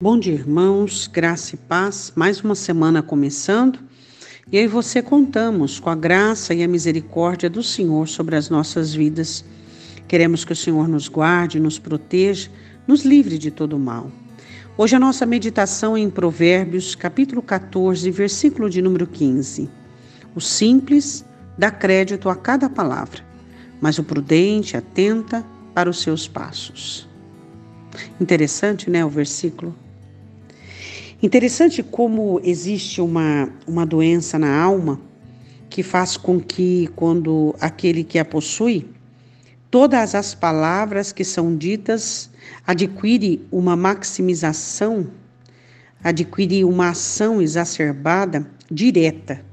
Bom dia, irmãos, graça e paz. Mais uma semana começando. E aí você contamos com a graça e a misericórdia do Senhor sobre as nossas vidas. Queremos que o Senhor nos guarde, nos proteja, nos livre de todo mal. Hoje a nossa meditação é em Provérbios, capítulo 14, versículo de número 15. O simples dá crédito a cada palavra, mas o prudente atenta para os seus passos. Interessante, né, o versículo? Interessante como existe uma, uma doença na alma que faz com que, quando aquele que a possui, todas as palavras que são ditas adquire uma maximização, adquire uma ação exacerbada direta,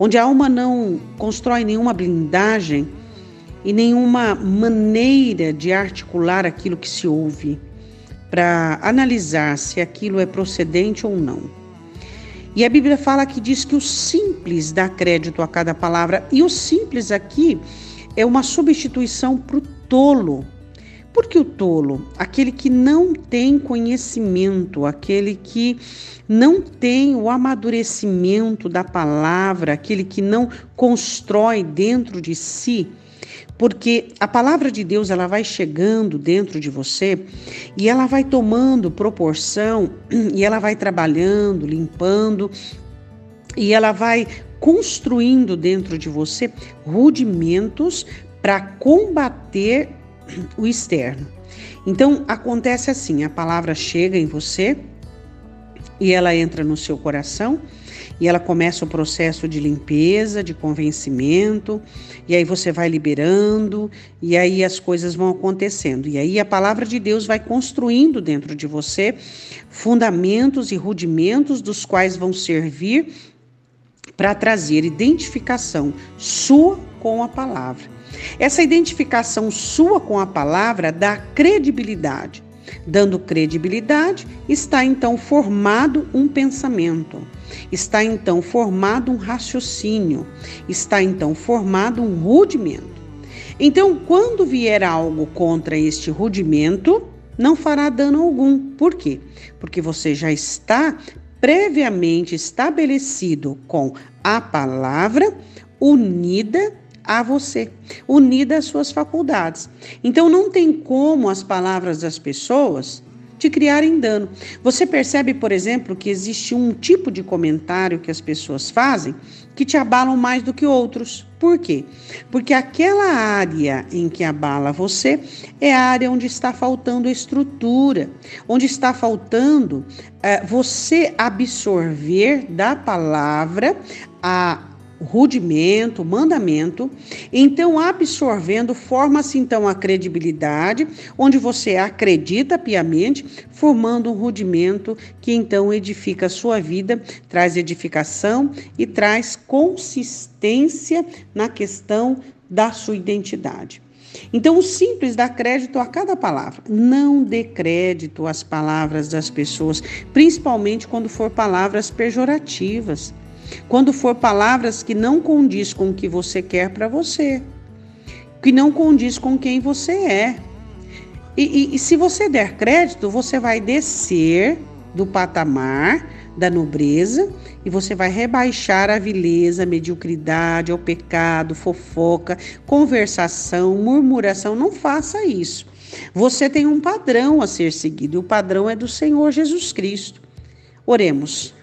onde a alma não constrói nenhuma blindagem e nenhuma maneira de articular aquilo que se ouve para analisar se aquilo é procedente ou não. E a Bíblia fala que diz que o simples dá crédito a cada palavra, e o simples aqui é uma substituição para o tolo. Por que o tolo? Aquele que não tem conhecimento, aquele que não tem o amadurecimento da palavra, aquele que não constrói dentro de si porque a palavra de Deus ela vai chegando dentro de você e ela vai tomando proporção e ela vai trabalhando, limpando e ela vai construindo dentro de você rudimentos para combater o externo. Então acontece assim, a palavra chega em você e ela entra no seu coração e ela começa o processo de limpeza, de convencimento, e aí você vai liberando, e aí as coisas vão acontecendo. E aí a palavra de Deus vai construindo dentro de você fundamentos e rudimentos dos quais vão servir para trazer identificação sua com a palavra. Essa identificação sua com a palavra dá credibilidade. Dando credibilidade, está então formado um pensamento, está então formado um raciocínio, está então formado um rudimento. Então, quando vier algo contra este rudimento, não fará dano algum. Por quê? Porque você já está previamente estabelecido com a palavra unida a você, unida às suas faculdades. Então não tem como as palavras das pessoas te criarem dano. Você percebe, por exemplo, que existe um tipo de comentário que as pessoas fazem que te abalam mais do que outros. Por quê? Porque aquela área em que abala você é a área onde está faltando estrutura, onde está faltando é, você absorver da palavra a rudimento, mandamento. Então, absorvendo, forma-se então a credibilidade, onde você acredita piamente, formando um rudimento que então edifica a sua vida, traz edificação e traz consistência na questão da sua identidade. Então, o simples dá crédito a cada palavra. Não dê crédito às palavras das pessoas, principalmente quando for palavras pejorativas. Quando for palavras que não condiz com o que você quer para você, que não condiz com quem você é. E, e, e se você der crédito, você vai descer do patamar da nobreza e você vai rebaixar a vileza, a mediocridade, ao pecado, fofoca, conversação, murmuração. Não faça isso. Você tem um padrão a ser seguido e o padrão é do Senhor Jesus Cristo. Oremos.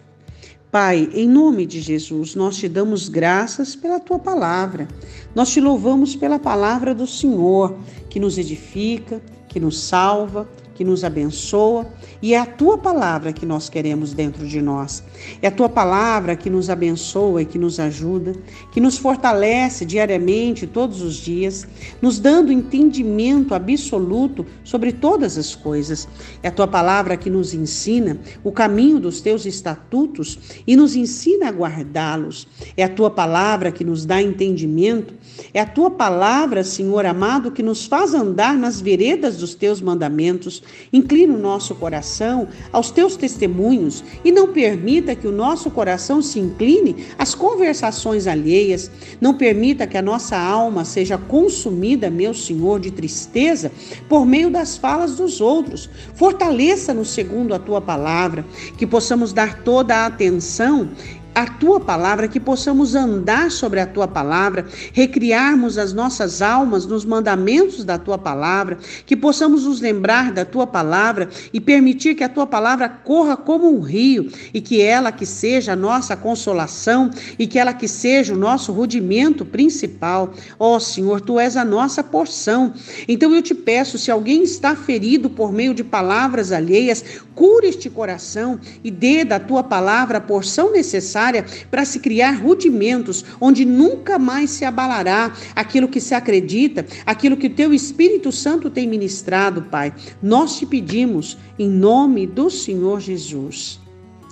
Pai, em nome de Jesus, nós te damos graças pela tua palavra. Nós te louvamos pela palavra do Senhor, que nos edifica, que nos salva, que nos abençoa, e é a tua palavra que nós queremos dentro de nós. É a tua palavra que nos abençoa e que nos ajuda, que nos fortalece diariamente, todos os dias, nos dando entendimento absoluto sobre todas as coisas. É a tua palavra que nos ensina o caminho dos teus estatutos e nos ensina a guardá-los. É a tua palavra que nos dá entendimento. É a tua palavra, Senhor amado, que nos faz andar nas veredas dos teus mandamentos Inclina o nosso coração aos teus testemunhos e não permita que o nosso coração se incline às conversações alheias. Não permita que a nossa alma seja consumida, meu Senhor, de tristeza por meio das falas dos outros. Fortaleça-nos segundo a tua palavra, que possamos dar toda a atenção a tua palavra, que possamos andar sobre a tua palavra, recriarmos as nossas almas nos mandamentos da tua palavra, que possamos nos lembrar da tua palavra e permitir que a tua palavra corra como um rio e que ela que seja a nossa consolação e que ela que seja o nosso rudimento principal. Ó oh, Senhor, tu és a nossa porção. Então eu te peço, se alguém está ferido por meio de palavras alheias, cure este coração e dê da tua palavra a porção necessária necessária para se criar rudimentos onde nunca mais se abalará aquilo que se acredita, aquilo que o teu Espírito Santo tem ministrado, Pai. Nós te pedimos em nome do Senhor Jesus.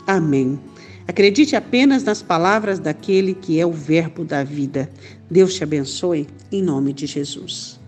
Amém. Acredite apenas nas palavras daquele que é o Verbo da vida. Deus te abençoe, em nome de Jesus.